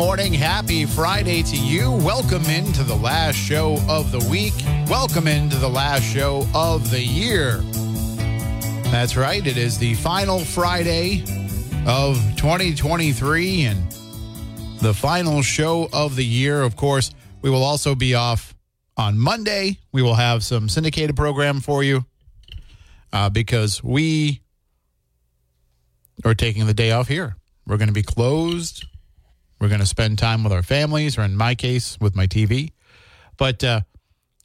Morning. Happy Friday to you. Welcome into the last show of the week. Welcome into the last show of the year. That's right. It is the final Friday of 2023 and the final show of the year. Of course, we will also be off on Monday. We will have some syndicated program for you uh, because we are taking the day off here. We're going to be closed we're going to spend time with our families, or in my case, with my TV. But uh,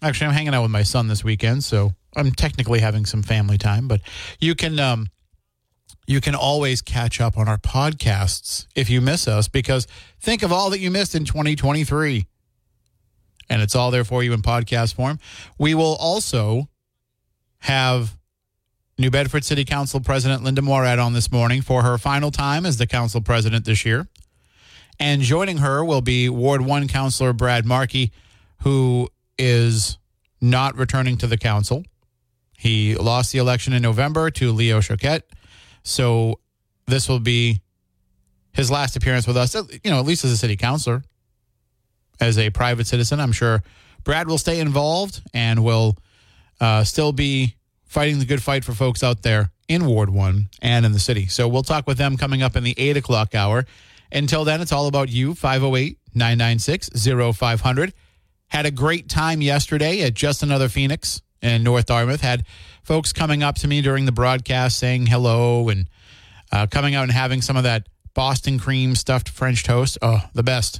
actually, I'm hanging out with my son this weekend, so I'm technically having some family time. But you can um, you can always catch up on our podcasts if you miss us, because think of all that you missed in 2023, and it's all there for you in podcast form. We will also have New Bedford City Council President Linda Morad on this morning for her final time as the council president this year. And joining her will be Ward 1 Councilor Brad Markey, who is not returning to the council. He lost the election in November to Leo Choquette. So this will be his last appearance with us, you know, at least as a city councilor. As a private citizen, I'm sure Brad will stay involved and will uh, still be fighting the good fight for folks out there in Ward 1 and in the city. So we'll talk with them coming up in the 8 o'clock hour. Until then, it's all about you. 508 996 0500. Had a great time yesterday at Just Another Phoenix in North Dartmouth. Had folks coming up to me during the broadcast saying hello and uh, coming out and having some of that Boston cream stuffed French toast. Oh, the best.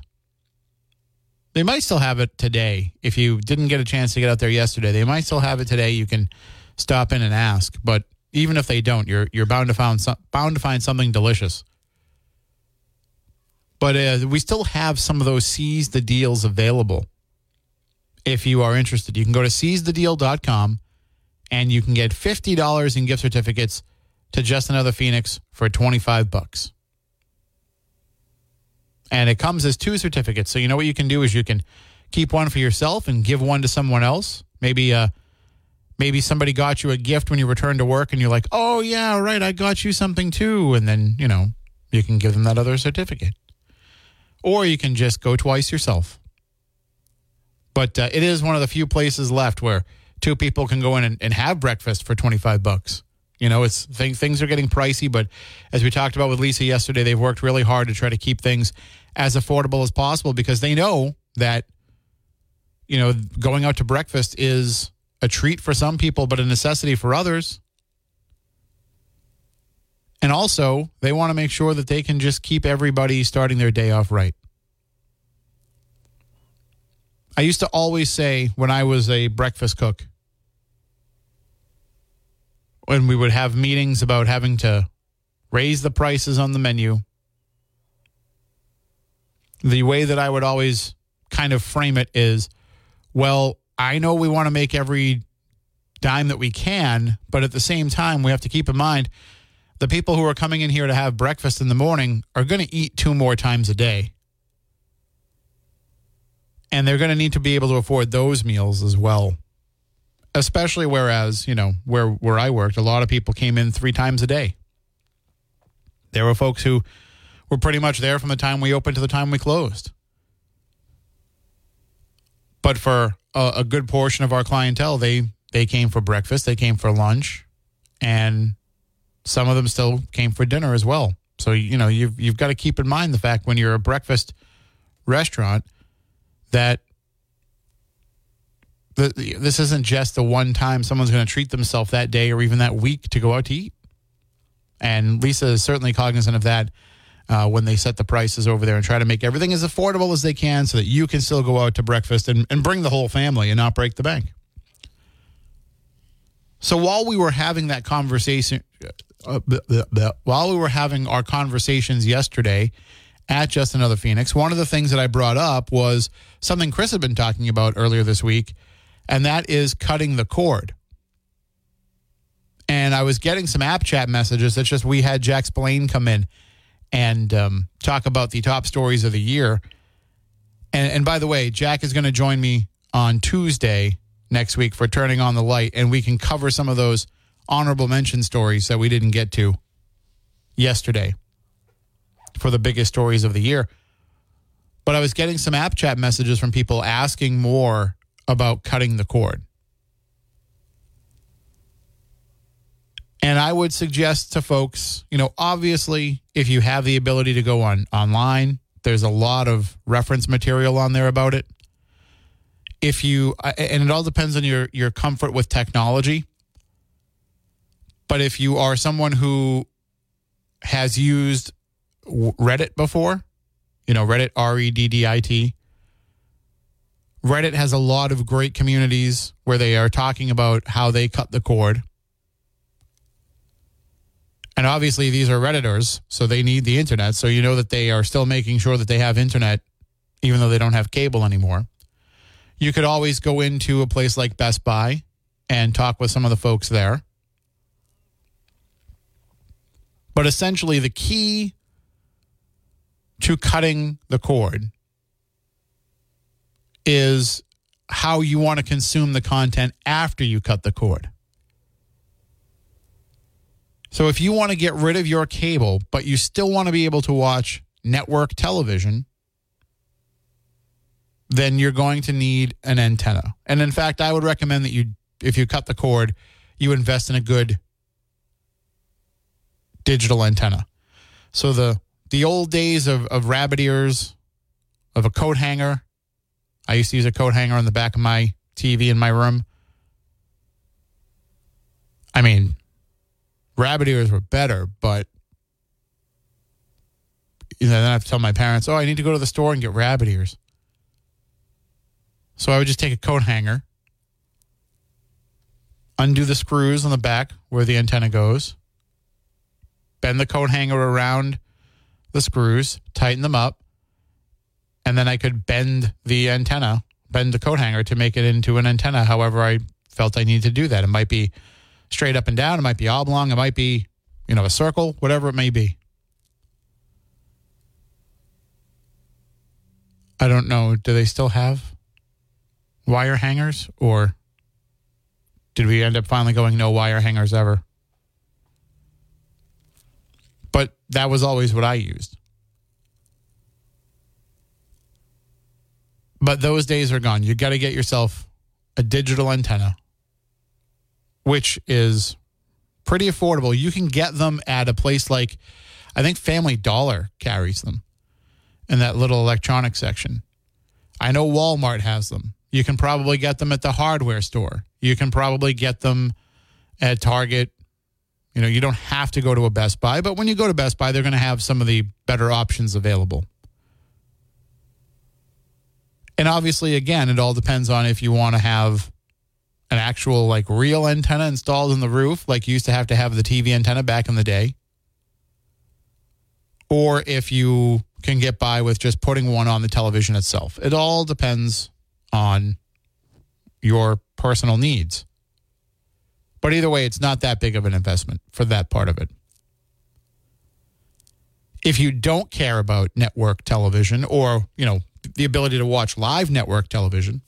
They might still have it today. If you didn't get a chance to get out there yesterday, they might still have it today. You can stop in and ask. But even if they don't, you're you're bound to find some, bound to find something delicious. But uh, we still have some of those seize the deals available. If you are interested, you can go to seizethedeal.com and you can get $50 in gift certificates to Just Another Phoenix for 25 bucks. And it comes as two certificates. So you know what you can do is you can keep one for yourself and give one to someone else. Maybe uh maybe somebody got you a gift when you returned to work and you're like, "Oh yeah, right, I got you something too." And then, you know, you can give them that other certificate or you can just go twice yourself. But uh, it is one of the few places left where two people can go in and, and have breakfast for 25 bucks. You know, it's th- things are getting pricey, but as we talked about with Lisa yesterday, they've worked really hard to try to keep things as affordable as possible because they know that you know, going out to breakfast is a treat for some people but a necessity for others. And also, they want to make sure that they can just keep everybody starting their day off right. I used to always say when I was a breakfast cook, when we would have meetings about having to raise the prices on the menu, the way that I would always kind of frame it is well, I know we want to make every dime that we can, but at the same time, we have to keep in mind the people who are coming in here to have breakfast in the morning are going to eat two more times a day. And they're going to need to be able to afford those meals as well. Especially whereas, you know, where where I worked, a lot of people came in 3 times a day. There were folks who were pretty much there from the time we opened to the time we closed. But for a, a good portion of our clientele, they they came for breakfast, they came for lunch, and some of them still came for dinner as well. So you know you've you've got to keep in mind the fact when you're a breakfast restaurant that the, this isn't just the one time someone's going to treat themselves that day or even that week to go out to eat. And Lisa is certainly cognizant of that uh, when they set the prices over there and try to make everything as affordable as they can so that you can still go out to breakfast and, and bring the whole family and not break the bank. So while we were having that conversation, uh, while we were having our conversations yesterday at Just Another Phoenix, one of the things that I brought up was something Chris had been talking about earlier this week, and that is cutting the cord. And I was getting some app chat messages. It's just we had Jack Spillane come in and um, talk about the top stories of the year. And, and by the way, Jack is going to join me on Tuesday next week for turning on the light, and we can cover some of those honorable mention stories that we didn't get to yesterday for the biggest stories of the year. But I was getting some app chat messages from people asking more about cutting the cord. And I would suggest to folks, you know, obviously, if you have the ability to go on online, there's a lot of reference material on there about it. If you, and it all depends on your your comfort with technology. But if you are someone who has used Reddit before, you know, Reddit, R E D D I T, Reddit has a lot of great communities where they are talking about how they cut the cord and obviously, these are Redditors, so they need the internet. So you know that they are still making sure that they have internet, even though they don't have cable anymore. You could always go into a place like Best Buy and talk with some of the folks there. But essentially, the key to cutting the cord is how you want to consume the content after you cut the cord. So if you want to get rid of your cable, but you still want to be able to watch network television, then you're going to need an antenna. And in fact, I would recommend that you, if you cut the cord, you invest in a good digital antenna. So the the old days of, of rabbit ears, of a coat hanger. I used to use a coat hanger on the back of my TV in my room. I mean, rabbit ears were better, but you know, then I have to tell my parents, oh, I need to go to the store and get rabbit ears. So I would just take a coat hanger, undo the screws on the back where the antenna goes, bend the coat hanger around the screws, tighten them up, and then I could bend the antenna, bend the coat hanger to make it into an antenna however I felt I needed to do that. It might be straight up and down. It might be oblong. It might be, you know, a circle, whatever it may be. I don't know. Do they still have wire hangers or did we end up finally going no wire hangers ever? But that was always what I used. But those days are gone. You got to get yourself a digital antenna which is pretty affordable. You can get them at a place like, I think Family Dollar carries them in that little electronics section. I know Walmart has them. You can probably get them at the hardware store. You can probably get them at Target. You know, you don't have to go to a Best Buy, but when you go to Best Buy, they're going to have some of the better options available. And obviously, again, it all depends on if you want to have an actual like real antenna installed in the roof, like you used to have to have the TV antenna back in the day, or if you can get by with just putting one on the television itself. It all depends on your personal needs. But either way, it's not that big of an investment for that part of it. If you don't care about network television or, you know, the ability to watch live network television,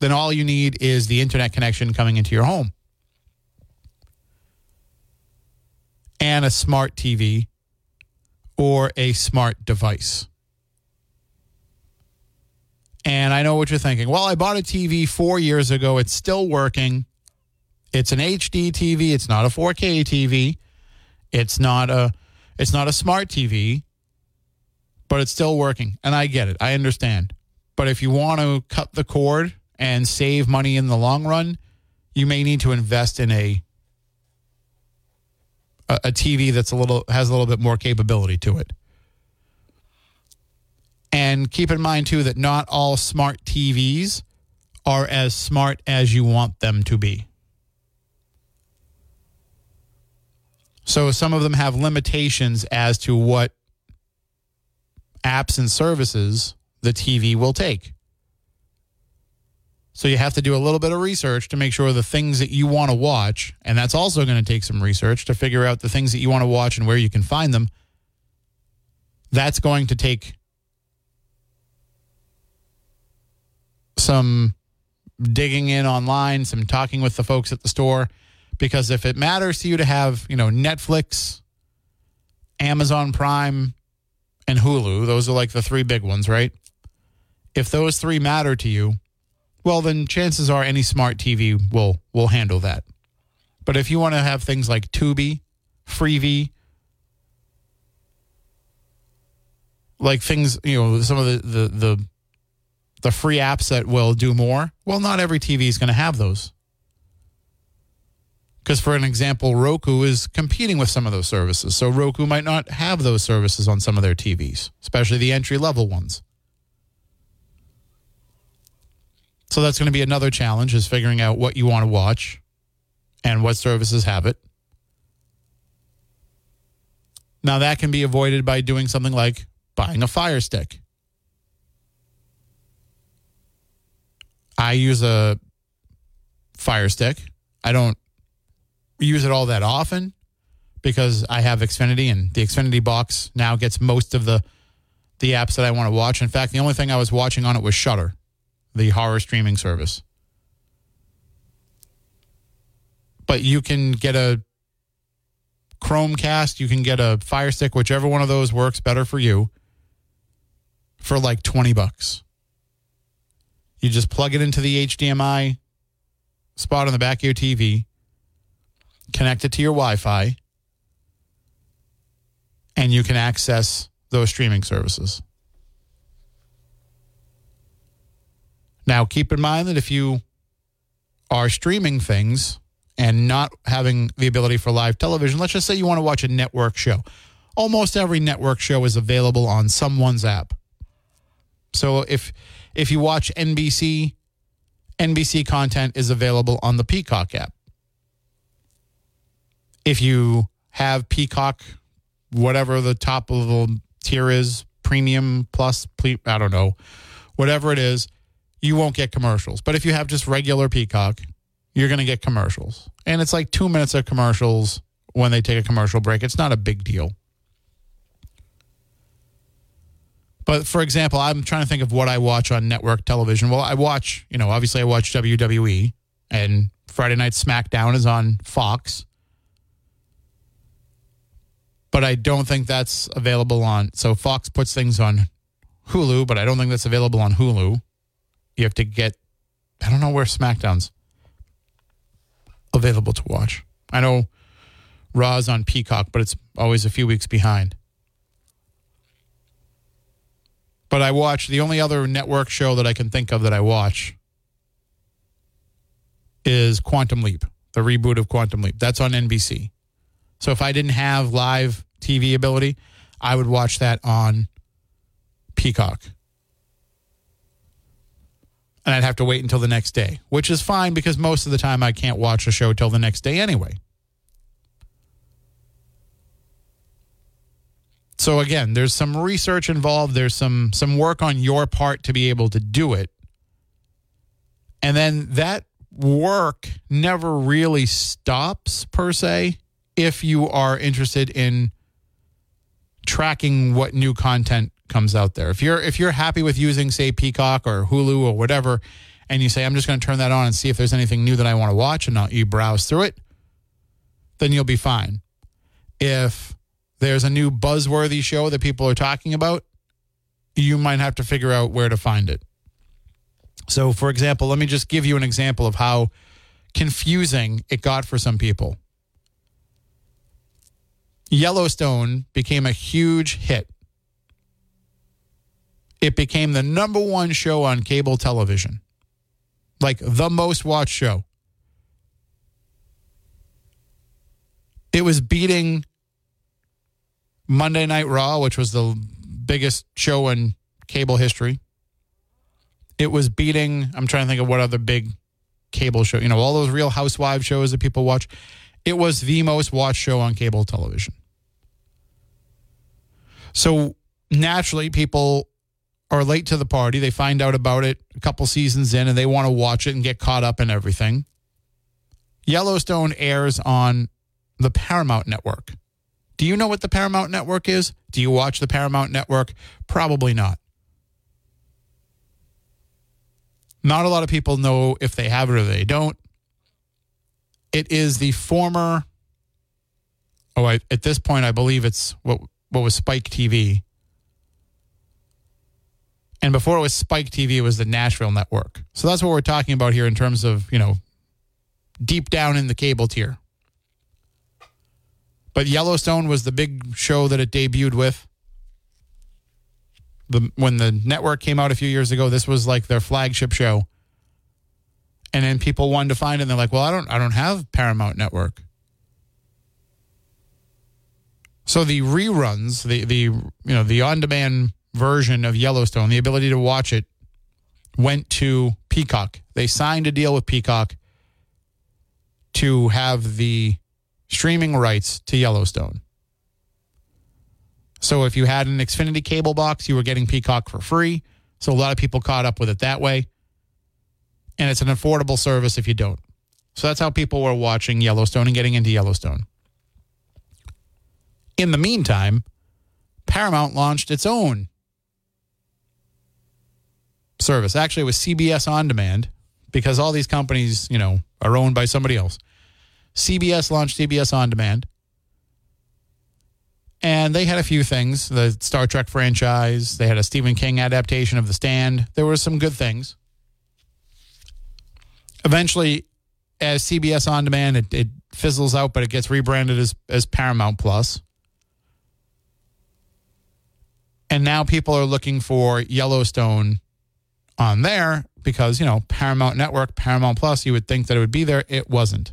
then all you need is the internet connection coming into your home and a smart TV or a smart device. And I know what you're thinking. Well, I bought a TV four years ago. It's still working. It's an HD TV. It's not a 4K TV. It's not a it's not a smart TV, but it's still working. And I get it. I understand. But if you want to cut the cord and save money in the long run, you may need to invest in a a, a TV that's a little has a little bit more capability to it. And keep in mind too that not all smart TVs are as smart as you want them to be. So some of them have limitations as to what apps and services the TV will take. So you have to do a little bit of research to make sure the things that you want to watch, and that's also going to take some research to figure out the things that you want to watch and where you can find them. That's going to take some digging in online, some talking with the folks at the store because if it matters to you to have, you know, Netflix, Amazon Prime, and Hulu, those are like the three big ones, right? If those three matter to you, well then chances are any smart TV will will handle that. But if you want to have things like Tubi, Freevee, like things, you know, some of the the the, the free apps that will do more, well not every TV is going to have those. Because, for an example, Roku is competing with some of those services. So, Roku might not have those services on some of their TVs, especially the entry level ones. So, that's going to be another challenge is figuring out what you want to watch and what services have it. Now, that can be avoided by doing something like buying a Fire Stick. I use a Fire Stick. I don't use it all that often because I have Xfinity and the Xfinity box now gets most of the the apps that I want to watch. In fact, the only thing I was watching on it was Shudder, the horror streaming service. But you can get a Chromecast, you can get a Fire Stick, whichever one of those works better for you, for like 20 bucks. You just plug it into the HDMI spot on the back of your TV connect it to your Wi Fi, and you can access those streaming services. Now, keep in mind that if you are streaming things and not having the ability for live television, let's just say you want to watch a network show. Almost every network show is available on someone's app. So if if you watch NBC, NBC content is available on the Peacock app if you have Peacock, whatever the top level tier is, premium plus, I don't know, whatever it is, you won't get commercials. But if you have just regular Peacock, you're going to get commercials. And it's like two minutes of commercials when they take a commercial break. It's not a big deal. But for example, I'm trying to think of what I watch on network television. Well, I watch, you know, obviously I watch WWE and Friday Night SmackDown is on Fox but I don't think that's available on. So Fox puts things on Hulu, but I don't think that's available on Hulu. You have to get, I don't know where SmackDown's available to watch. I know Raw's on Peacock, but it's always a few weeks behind. But I watch the only other network show that I can think of that I watch is Quantum Leap, the reboot of Quantum Leap. That's on NBC. So if I didn't have live TV ability, I would watch that on Peacock. And I'd have to wait until the next day, which is fine because most of the time I can't watch a show till the next day anyway. So again, there's some research involved, there's some some work on your part to be able to do it. And then that work never really stops per se if you are interested in tracking what new content comes out there. If you're if you're happy with using say Peacock or Hulu or whatever and you say I'm just going to turn that on and see if there's anything new that I want to watch and not you browse through it, then you'll be fine. If there's a new buzzworthy show that people are talking about, you might have to figure out where to find it. So, for example, let me just give you an example of how confusing it got for some people. Yellowstone became a huge hit. It became the number one show on cable television, like the most watched show. It was beating Monday Night Raw, which was the biggest show in cable history. It was beating, I'm trying to think of what other big cable show, you know, all those real housewives shows that people watch It was the most watched show on cable television. So naturally, people are late to the party. They find out about it a couple seasons in and they want to watch it and get caught up in everything. Yellowstone airs on the Paramount Network. Do you know what the Paramount Network is? Do you watch the Paramount Network? Probably not. Not a lot of people know if they have it or they don't. It is the former. Oh, I, at this point, I believe it's what what was Spike TV. And before it was Spike TV, it was the Nashville Network. So that's what we're talking about here in terms of you know deep down in the cable tier. But Yellowstone was the big show that it debuted with. The, when the network came out a few years ago, this was like their flagship show. And then people wanted to find it and they're like, "Well, I don't I don't have Paramount Network." So the reruns, the the you know, the on-demand version of Yellowstone, the ability to watch it went to Peacock. They signed a deal with Peacock to have the streaming rights to Yellowstone. So if you had an Xfinity cable box, you were getting Peacock for free. So a lot of people caught up with it that way. And it's an affordable service if you don't. So that's how people were watching Yellowstone and getting into Yellowstone. In the meantime, Paramount launched its own service. Actually, it was CBS On Demand because all these companies, you know, are owned by somebody else. CBS launched CBS On Demand. And they had a few things the Star Trek franchise, they had a Stephen King adaptation of The Stand. There were some good things. Eventually, as CBS On Demand, it, it fizzles out, but it gets rebranded as, as Paramount Plus. And now people are looking for Yellowstone on there because, you know, Paramount Network, Paramount Plus, you would think that it would be there. It wasn't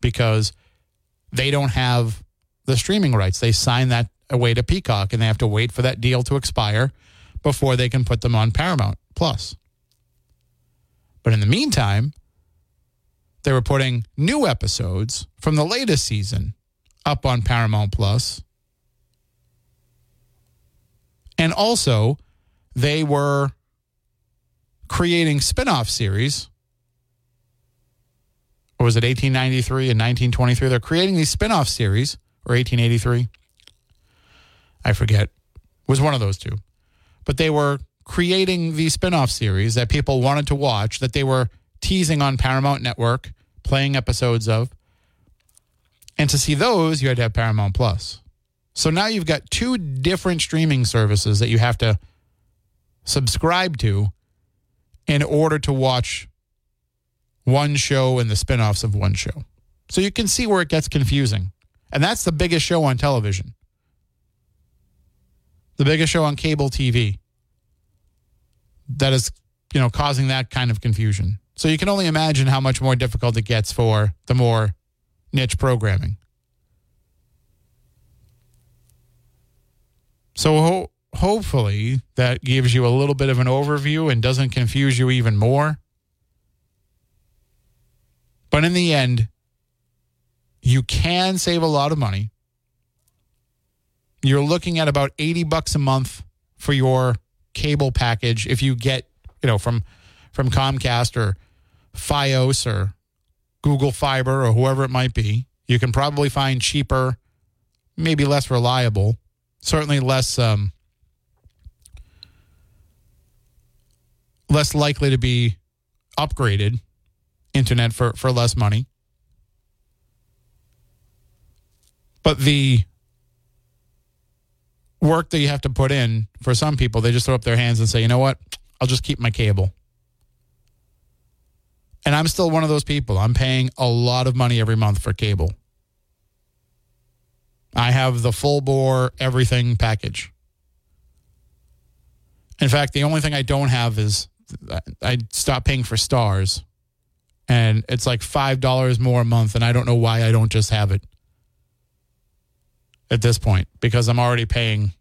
because they don't have the streaming rights. They sign that away to Peacock and they have to wait for that deal to expire before they can put them on Paramount Plus. But in the meantime, they were putting new episodes from the latest season up on Paramount Plus. And also, they were creating spin-off series. Or was it 1893 and 1923 they're creating these spin-off series or 1883 i forget. It was one of those two. But they were creating these spin-off series that people wanted to watch that they were teasing on paramount network playing episodes of and to see those you had to have paramount plus so now you've got two different streaming services that you have to subscribe to in order to watch one show and the spin-offs of one show. So you can see where it gets confusing. And that's the biggest show on television. The biggest show on cable TV. That is, you know, causing that kind of confusion. So you can only imagine how much more difficult it gets for the more niche programming. So ho- hopefully that gives you a little bit of an overview and doesn't confuse you even more. But in the end, you can save a lot of money. You're looking at about 80 bucks a month for your cable package if you get, you know, from from Comcast or Fios or Google Fiber or whoever it might be. You can probably find cheaper, maybe less reliable, certainly less um, less likely to be upgraded internet for, for less money. But the work that you have to put in for some people, they just throw up their hands and say, you know what? I'll just keep my cable. And I'm still one of those people. I'm paying a lot of money every month for cable. I have the full bore everything package. In fact, the only thing I don't have is I stopped paying for Starz and it's like $5 more a month and I don't know why I don't just have it at this point because I'm already paying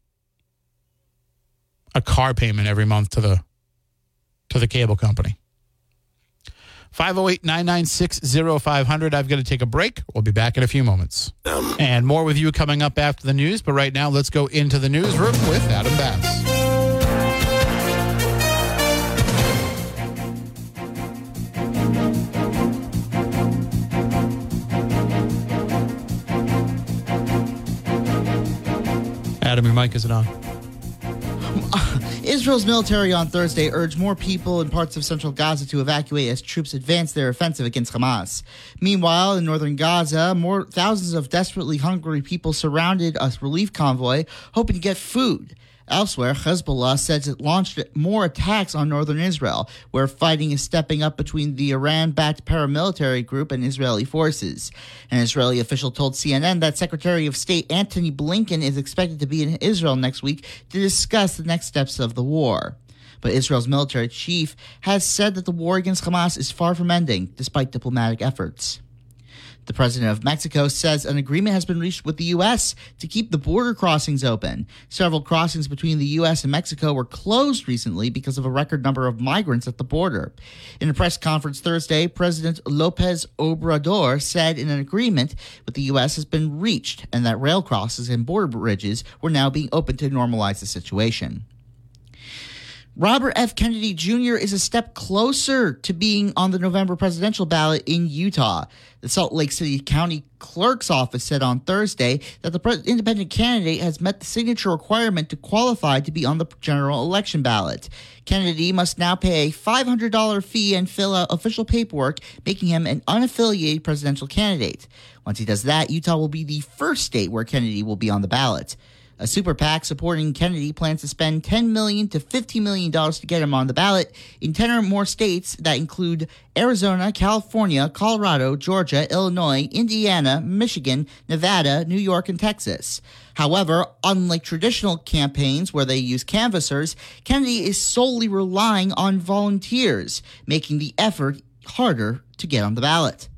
a car payment every month to the to the cable company. 508 996 0500. I've got to take a break. We'll be back in a few moments. And more with you coming up after the news. But right now, let's go into the newsroom with Adam Bass. Adam, your mic isn't on. Israel's military on Thursday urged more people in parts of central Gaza to evacuate as troops advance their offensive against Hamas. Meanwhile, in northern Gaza, more thousands of desperately hungry people surrounded a relief convoy hoping to get food. Elsewhere, Hezbollah says it launched more attacks on northern Israel, where fighting is stepping up between the Iran backed paramilitary group and Israeli forces. An Israeli official told CNN that Secretary of State Antony Blinken is expected to be in Israel next week to discuss the next steps of the war. But Israel's military chief has said that the war against Hamas is far from ending, despite diplomatic efforts. The president of Mexico says an agreement has been reached with the U.S. to keep the border crossings open. Several crossings between the U.S. and Mexico were closed recently because of a record number of migrants at the border. In a press conference Thursday, President Lopez Obrador said an agreement with the U.S. has been reached and that rail crossings and border bridges were now being opened to normalize the situation. Robert F. Kennedy Jr. is a step closer to being on the November presidential ballot in Utah. The Salt Lake City County Clerk's Office said on Thursday that the independent candidate has met the signature requirement to qualify to be on the general election ballot. Kennedy must now pay a $500 fee and fill out official paperwork, making him an unaffiliated presidential candidate. Once he does that, Utah will be the first state where Kennedy will be on the ballot. A super PAC supporting Kennedy plans to spend 10 million to $15 million to get him on the ballot in 10 or more states that include Arizona, California, Colorado, Georgia, Illinois, Indiana, Michigan, Nevada, New York, and Texas. However, unlike traditional campaigns where they use canvassers, Kennedy is solely relying on volunteers, making the effort harder to get on the ballot.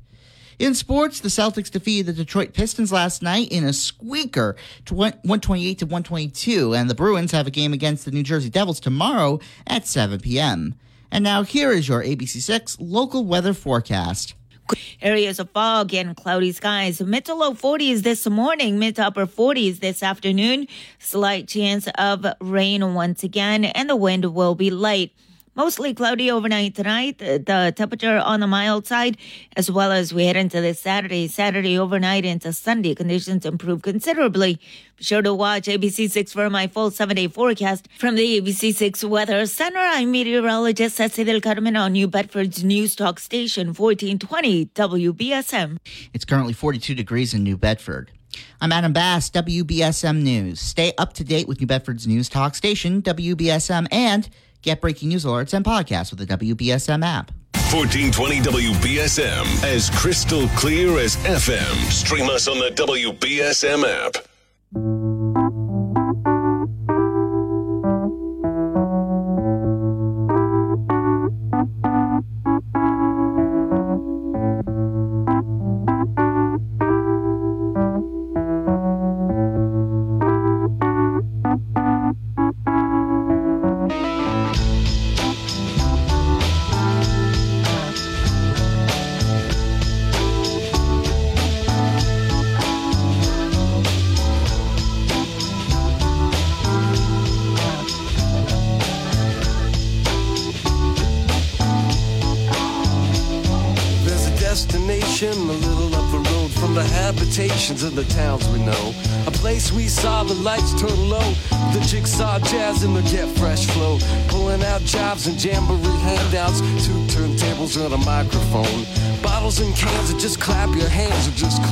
In sports, the Celtics defeated the Detroit Pistons last night in a squeaker, 128 to 122, and the Bruins have a game against the New Jersey Devils tomorrow at 7 p.m. And now here is your ABC6 local weather forecast. Areas of fog and cloudy skies. Mid to low 40s this morning, mid to upper 40s this afternoon. Slight chance of rain once again, and the wind will be light. Mostly cloudy overnight tonight. Uh, the temperature on the mild side, as well as we head into this Saturday, Saturday overnight into Sunday, conditions improve considerably. Be sure to watch ABC6 for my full seven day forecast from the ABC6 Weather Center. I'm meteorologist Ceci del Carmen on New Bedford's News Talk Station 1420 WBSM. It's currently 42 degrees in New Bedford. I'm Adam Bass, WBSM News. Stay up to date with New Bedford's News Talk Station, WBSM, and Get breaking news alerts and podcasts with the WBSM app. 1420 WBSM, as crystal clear as FM. Stream us on the WBSM app.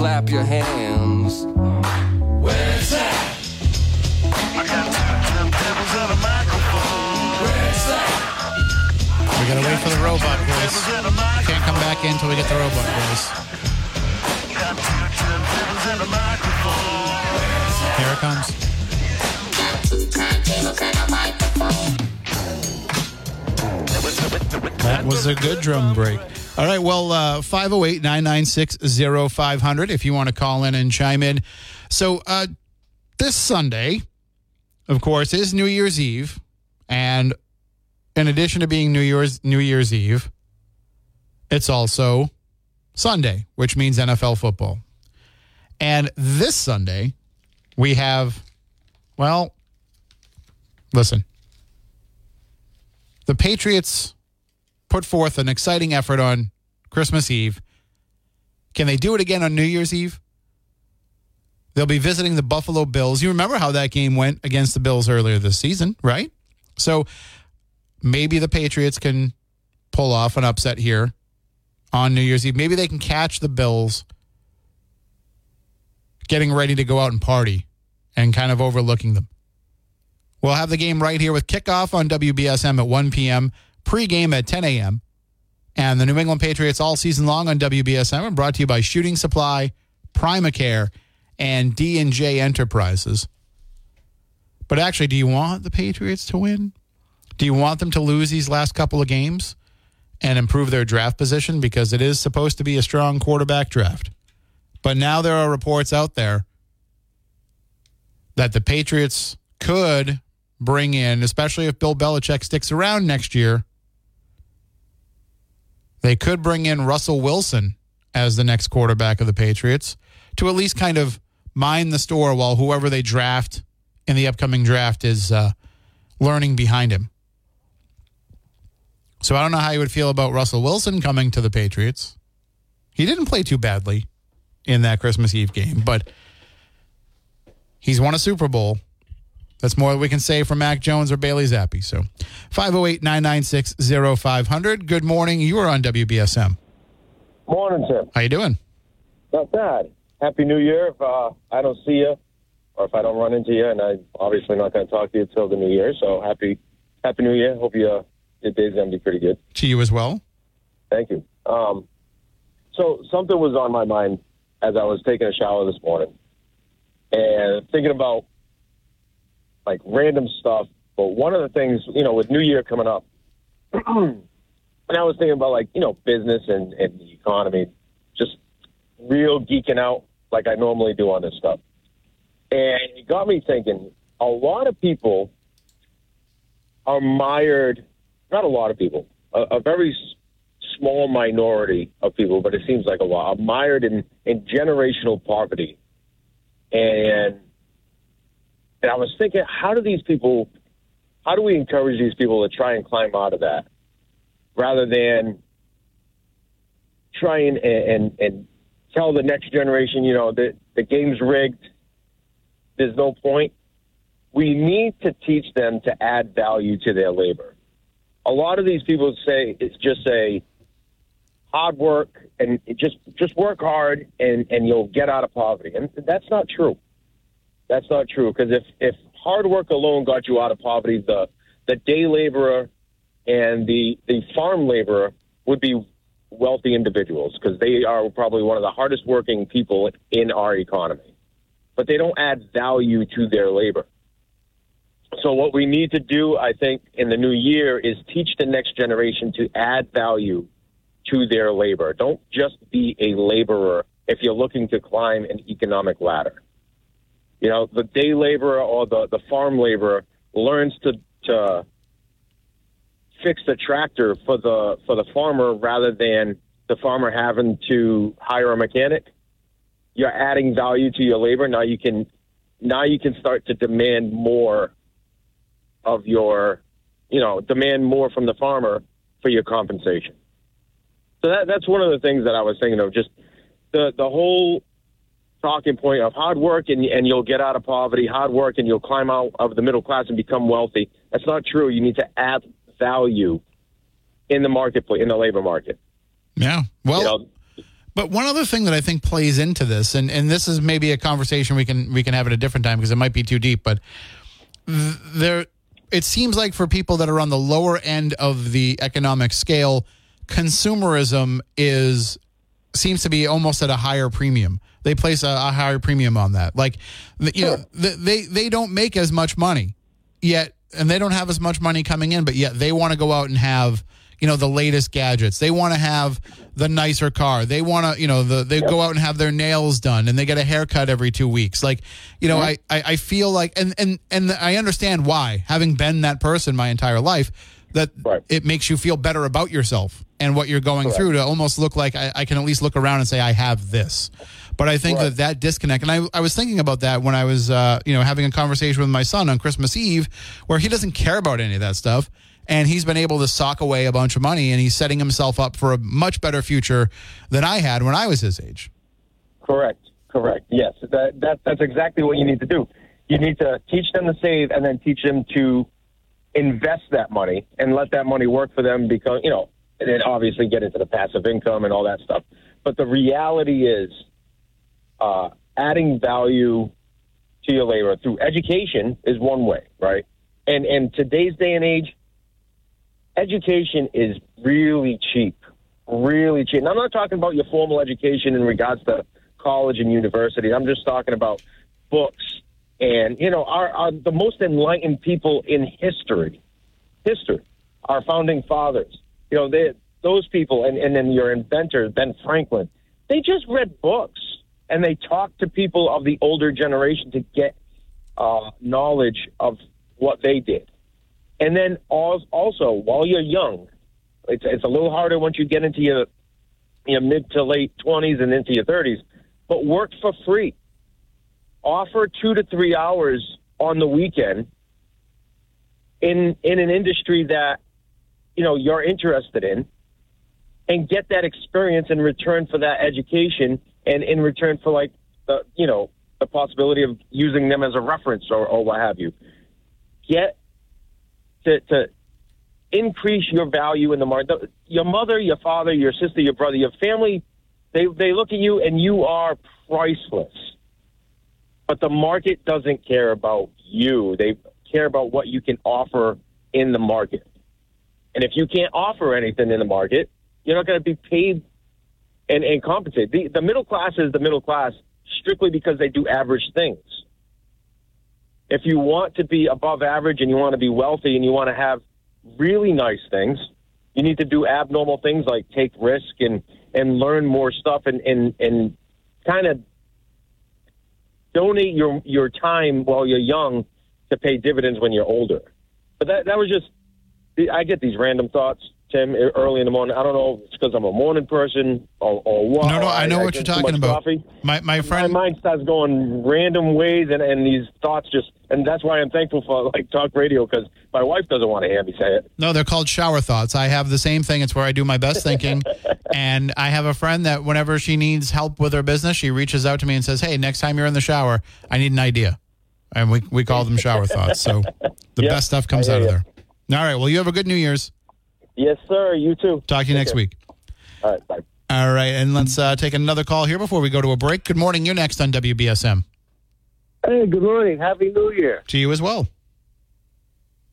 Clap your hands. Where's that? I got two turntables and a microphone. Where's that? We gotta wait for the robot voice. We can't come back in until we get the robot voice. Here it comes. That was a good drum break. All right, well, uh, 508 996 0500 if you want to call in and chime in. So, uh, this Sunday, of course, is New Year's Eve. And in addition to being New Year's New Year's Eve, It's also Sunday, which means NFL football. And this Sunday, we have, well, listen, the Patriots put forth an exciting effort on Christmas Eve. Can they do it again on New Year's Eve? They'll be visiting the Buffalo Bills. You remember how that game went against the Bills earlier this season, right? So maybe the Patriots can pull off an upset here on New Year's Eve. Maybe they can catch the Bills getting ready to go out and party and kind of overlooking them. We'll have the game right here with kickoff on WBSM at 1 p.m., pregame at 10 a.m., and the New England Patriots all season long on WBSM brought to you by Shooting Supply, Primacare, and D&J Enterprises. But actually, do you want the Patriots to win? Do you want them to lose these last couple of games and improve their draft position because it is supposed to be a strong quarterback draft? But now there are reports out there that the Patriots could bring in, especially if Bill Belichick sticks around next year, they could bring in Russell Wilson as the next quarterback of the Patriots to at least kind of mind the store while whoever they draft in the upcoming draft is uh, learning behind him. So I don't know how you would feel about Russell Wilson coming to the Patriots. He didn't play too badly in that Christmas Eve game, but he's won a Super Bowl. That's more we can say for Mac Jones or Bailey Zappe. So 508 996 0500. Good morning. You are on WBSM. Morning, Tim. How you doing? Not bad. Happy New Year. If uh, I don't see you, or if I don't run into you, and I'm obviously not going to talk to you till the New Year. So happy, Happy New Year. Hope you uh, your day's going to be pretty good. To you as well. Thank you. Um, so something was on my mind as I was taking a shower this morning, and thinking about like random stuff. But one of the things, you know, with New Year coming up, and I was thinking about like you know business and, and the economy, just real geeking out like I normally do on this stuff. And it got me thinking. A lot of people are mired. Not a lot of people. A, a very small minority of people, but it seems like a lot, are mired in, in generational poverty. And and I was thinking, how do these people, how do we encourage these people to try and climb out of that, rather than trying and and, and tell the next generation, you know, that the game's rigged. There's no point. We need to teach them to add value to their labor. A lot of these people say it's just say hard work and just just work hard and and you'll get out of poverty. And that's not true. That's not true because if if hard work alone got you out of poverty, the the day laborer and the the farm laborer would be wealthy individuals because they are probably one of the hardest working people in our economy. But they don't add value to their labor. So what we need to do, I think, in the new year is teach the next generation to add value to their labor. Don't just be a laborer if you're looking to climb an economic ladder. You know, the day laborer or the, the farm laborer learns to, to fix the tractor for the for the farmer rather than the farmer having to hire a mechanic. You're adding value to your labor. Now you can now you can start to demand more of your you know, demand more from the farmer for your compensation. So that that's one of the things that I was thinking of, just the the whole talking point of hard work and and you'll get out of poverty, hard work and you'll climb out of the middle class and become wealthy. That's not true. You need to add value in the marketplace, in the labor market. Yeah. Well, You know, But one other thing that I think plays into this, and, and this is maybe a conversation we can we can have at a different time because it might be too deep, but there it seems like for people that are on the lower end of the economic scale, consumerism is seems to be almost at a higher premium. They place a, a higher premium on that. Like, you know, th- they they don't make as much money yet, and they don't have as much money coming in, but yet they want to go out and have you know the latest gadgets. They want to have the nicer car. They want to you know the they go out and have their nails done, and they get a haircut every two weeks. Like you know, mm-hmm. I, I I feel like and and and I understand why, having been that person my entire life. That Right. it makes you feel better about yourself and what you're going Correct. through to almost look like I, I can at least look around and say I have this. But I think Right. that that disconnect, and I, I was thinking about that when I was, uh, you know, having a conversation with my son on Christmas Eve, where he doesn't care about any of that stuff, and he's been able to sock away a bunch of money, and he's setting himself up for a much better future than I had when I was his age. Correct. Correct. Yes. That, that that's exactly what you need to do. You need to teach them to save and then teach them to invest that money and let that money work for them because you know and then obviously get into the passive income and all that stuff. But the reality is uh, adding value to your labor through education is one way, right? And and today's day and age, education is really cheap, really cheap. And I'm not talking about your formal education in regards to college and university. I'm just talking about books and you know our, our the most enlightened people in history, history, our founding fathers. You know they those people and and then your inventor Ben Franklin. They just read books and they talked to people of the older generation to get uh, knowledge of what they did. And then al- also, while you're young, it's, it's a little harder once you get into your, your mid to late 20s and into your 30s, but work for free. Offer two to three hours on the weekend in, in an industry that, you know, you're interested in and get that experience in return for that education and in return for like the, you know, the possibility of using them as a reference or, or what have you. Get to, to increase your value in the market. Your mother, your father, your sister, your brother, your family, they, they look at you and you are priceless. But the market doesn't care about you. They care about what you can offer in the market. And if you can't offer anything in the market, you're not going to be paid and, and compensated. The, the middle class is the middle class strictly because they do average things. If you want to be above average and you want to be wealthy and you want to have really nice things, you need to do abnormal things like take risk and, and learn more stuff and, and, and kind of donate your, your time while you're young to pay dividends when you're older. But that, that was just, I get these random thoughts, Tim, early in the morning. I don't know if it's because I'm a morning person or, or what. No, no, I know what drink you're talking about. Coffee My my my mind starts going random ways, and, and these thoughts just, and that's why I'm thankful for like talk radio because my wife doesn't want to hear me say it. no, they're called shower thoughts. I have the same thing. It's where I do my best thinking. and I have a friend that whenever she needs help with her business, she reaches out to me and says, "Hey, next time you're in the shower, I need an idea." And we we call them shower thoughts. So the Yep, best stuff comes out hear of there. All right. Well, you have a good New Year's. Yes, sir. You too. Talk to you Take next care. week. All right. Bye. All right, and let's uh, take another call here before we go to a break. Good morning. You're next on WBSM. Hey, good morning. Happy New Year. To you as well.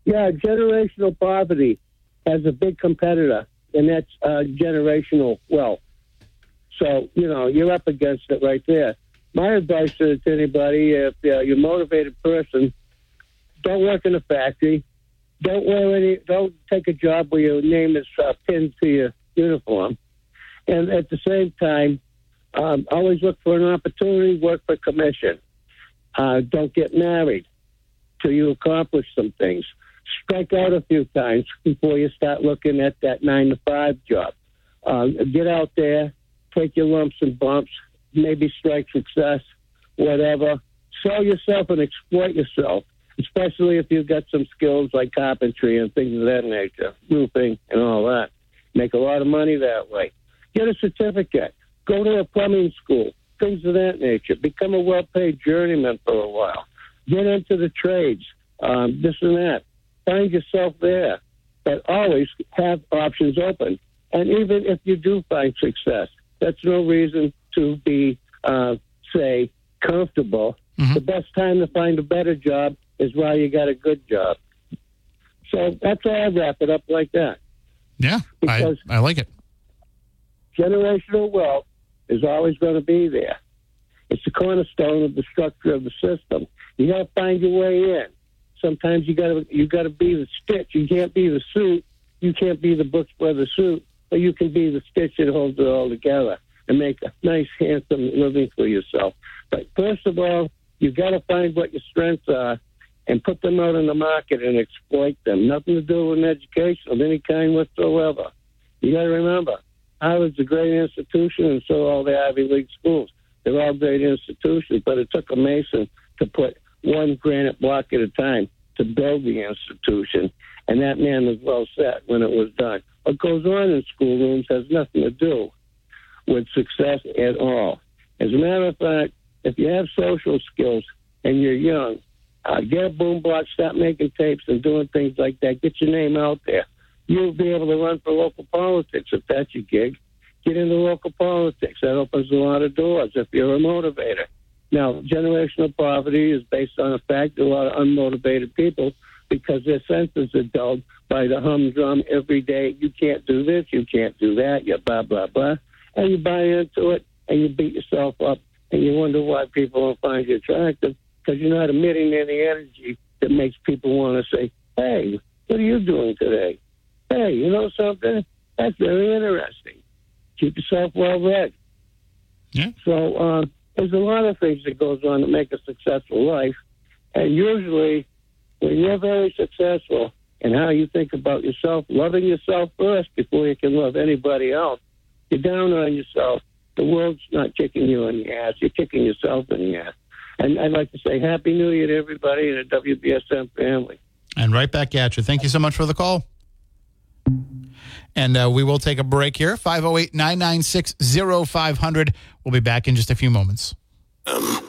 Yeah, generational poverty has a big competitor, and that's uh, generational wealth. So, you know, you're up against it right there. My advice to, anybody, if uh, you're a motivated person, don't work in a factory. Don't wear any. Don't take a job where your name is uh, pinned to your uniform. And at the same time, um, always look for an opportunity. Work for commission. Uh, don't get married till you accomplish some things. Strike out a few times before you start looking at that nine to five job. Uh, get out there, take your lumps and bumps, maybe strike success, whatever. Sell yourself and exploit yourself, especially if you've got some skills like carpentry and things of that nature, roofing and all that. Make a lot of money that way. Get a certificate. Go to a plumbing school, things of that nature. Become a well paid journeyman for a while. Get into the trades, um, this and that. Find yourself there, but always have options open. And even if you do find success, that's no reason to be, uh, say, comfortable. The best time to find a better job is while you got a good job. So that's why I wrap it up like that. Yeah, I, Because- I like it. generational wealth is always going to be there. It's the cornerstone of the structure of the system. You got to find your way in. Sometimes you got to you got to be the stitch. You can't be the suit. You can't be the Brooks Brothers suit, but you can be the stitch that holds it all together and make a nice, handsome living for yourself. But first of all, you got to find what your strengths are and put them out in the market and exploit them. Nothing to do with an education of any kind whatsoever. You got to remember, Harvard's a great institution, and so are all the Ivy League schools. They're all great institutions, but it took a Mason to put one granite block at a time to build the institution, and that man was well set when it was done. What goes on in schoolrooms has nothing to do with success at all. As a matter of fact, if you have social skills and you're young, uh, get a boom box, stop making tapes and doing things like that. Get your name out there. You'll be able to run for local politics if that's your gig. Get into local politics. That opens a lot of doors if you're a motivator. Now, generational poverty is based on the fact that a lot of unmotivated people, because their senses are dulled by the humdrum every day. You can't do this, you can't do that, you blah blah blah, and you buy into it and you beat yourself up and you wonder why people don't find you attractive because you're not emitting any energy that makes people want to say, "Hey, what are you doing today? Hey, you know something? That's very interesting." Keep yourself well read. Yeah. So uh, there's a lot of things that goes on to make a successful life, and usually when you're very successful and how you think about yourself, loving yourself first before you can love anybody else, you're down on yourself. The world's not kicking you in the ass; you're kicking yourself in the ass. And I'd like to say Happy New Year to everybody in the WBSM family. And right back at you. Thank you so much for the call. And uh, we will take a break here. 508 996 0500. We'll be back in just a few moments. Slam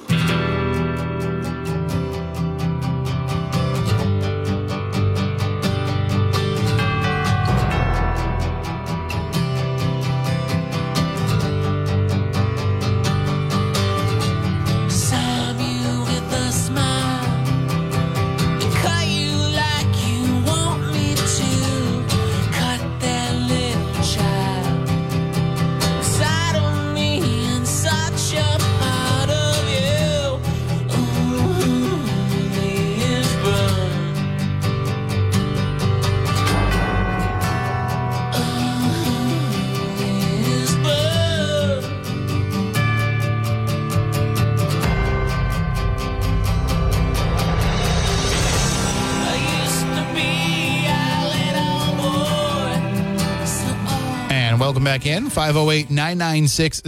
508 996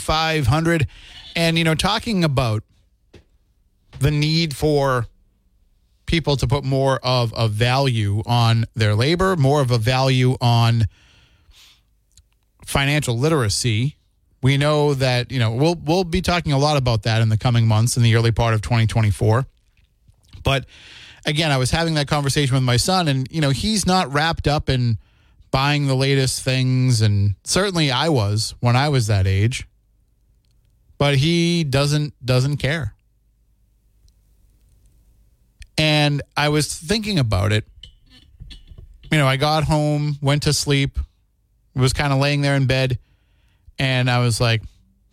0500. And, you know, talking about the need for people to put more of a value on their labor, more of a value on financial literacy. We know that, you know, we'll we'll be talking a lot about that in the coming months in the early part of 2024. But again, I was having that conversation with my son, and you know, he's not wrapped up in buying the latest things, and certainly I was when I was that age. But he doesn't doesn't care. And I was thinking about it. You know, I got home, went to sleep, was kind of laying there in bed, and I was like,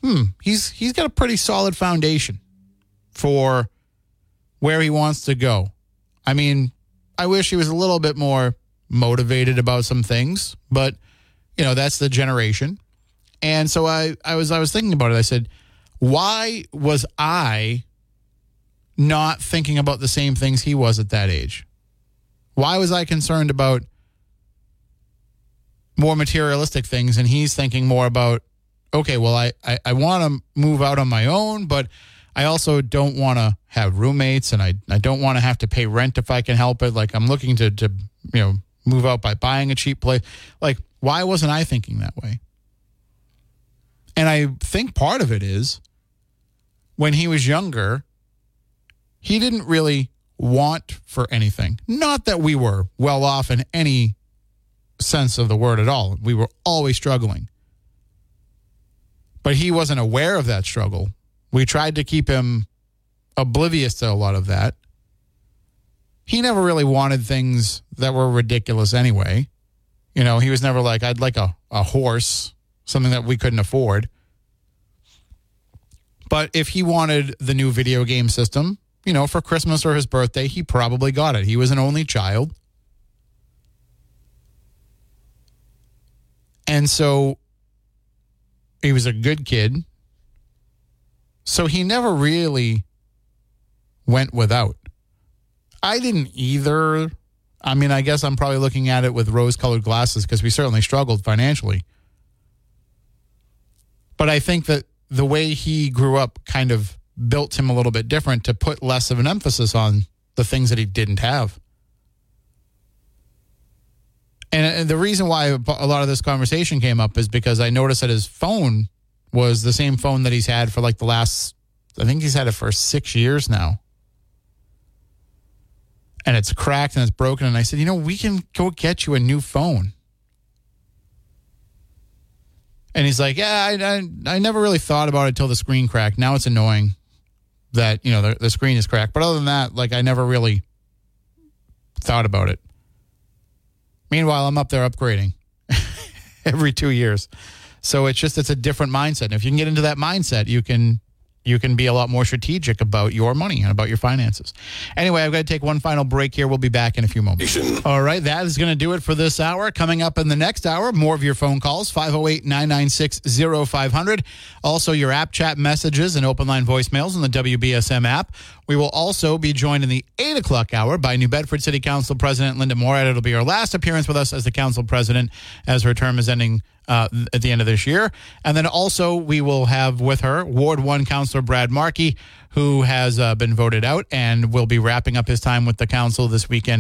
"Hmm, he's he's got a pretty solid foundation for where he wants to go. I mean, I wish he was a little bit more motivated about some things, but you know, that's the generation. And so I, I was I was thinking about it. I said, why was I not thinking about the same things he was at that age? Why was I concerned about more materialistic things and he's thinking more about, okay, well, I, I, I want to move out on my own, but I also don't want to have roommates and I, I don't want to have to pay rent if I can help it. Like I'm looking to, to, you know, move out by buying a cheap place. Like, why wasn't I thinking that way? And I think part of it is when he was younger, he didn't really want for anything. Not that we were well off in any sense of the word at all. We were always struggling. But he wasn't aware of that struggle. We tried to keep him oblivious to a lot of that. He never really wanted things that were ridiculous anyway. You know, he was never like, I'd like a, a horse, something that we couldn't afford. But if he wanted the new video game system, you know, for Christmas or his birthday, he probably got it. He was an only child. And so he was a good kid. So he never really went without. I didn't either. I mean, I guess I'm probably looking at it with rose colored glasses because we certainly struggled financially. But I think that the way he grew up kind of built him a little bit different to put less of an emphasis on the things that he didn't have. And, and the reason why a lot of this conversation came up is because I noticed that his phone was the same phone that he's had for like the last, I think he's had it for six years now. And it's cracked and it's broken. And I said, you know, we can go get you a new phone. And he's like, yeah, I, I, I never really thought about it until the screen cracked. Now it's annoying that, you know, the, the screen is cracked. But other than that, like, I never really thought about it. Meanwhile, I'm up there upgrading every two years. So it's just it's a different mindset. And if you can get into that mindset, you can you can be a lot more strategic about your money and about your finances. Anyway, I've got to take one final break here. We'll be back in a few moments. All right, that is going to do it for this hour. Coming up in the next hour, more of your phone calls 508 996 0500. Also, your app chat messages and open line voicemails in the WBSM app. We will also be joined in the 8 o'clock hour by New Bedford City Council President Linda Morad. It'll be her last appearance with us as the council president as her term is ending uh, at the end of this year. And then also we will have with her Ward 1 Councilor Brad Markey, who has uh, been voted out and will be wrapping up his time with the council this weekend.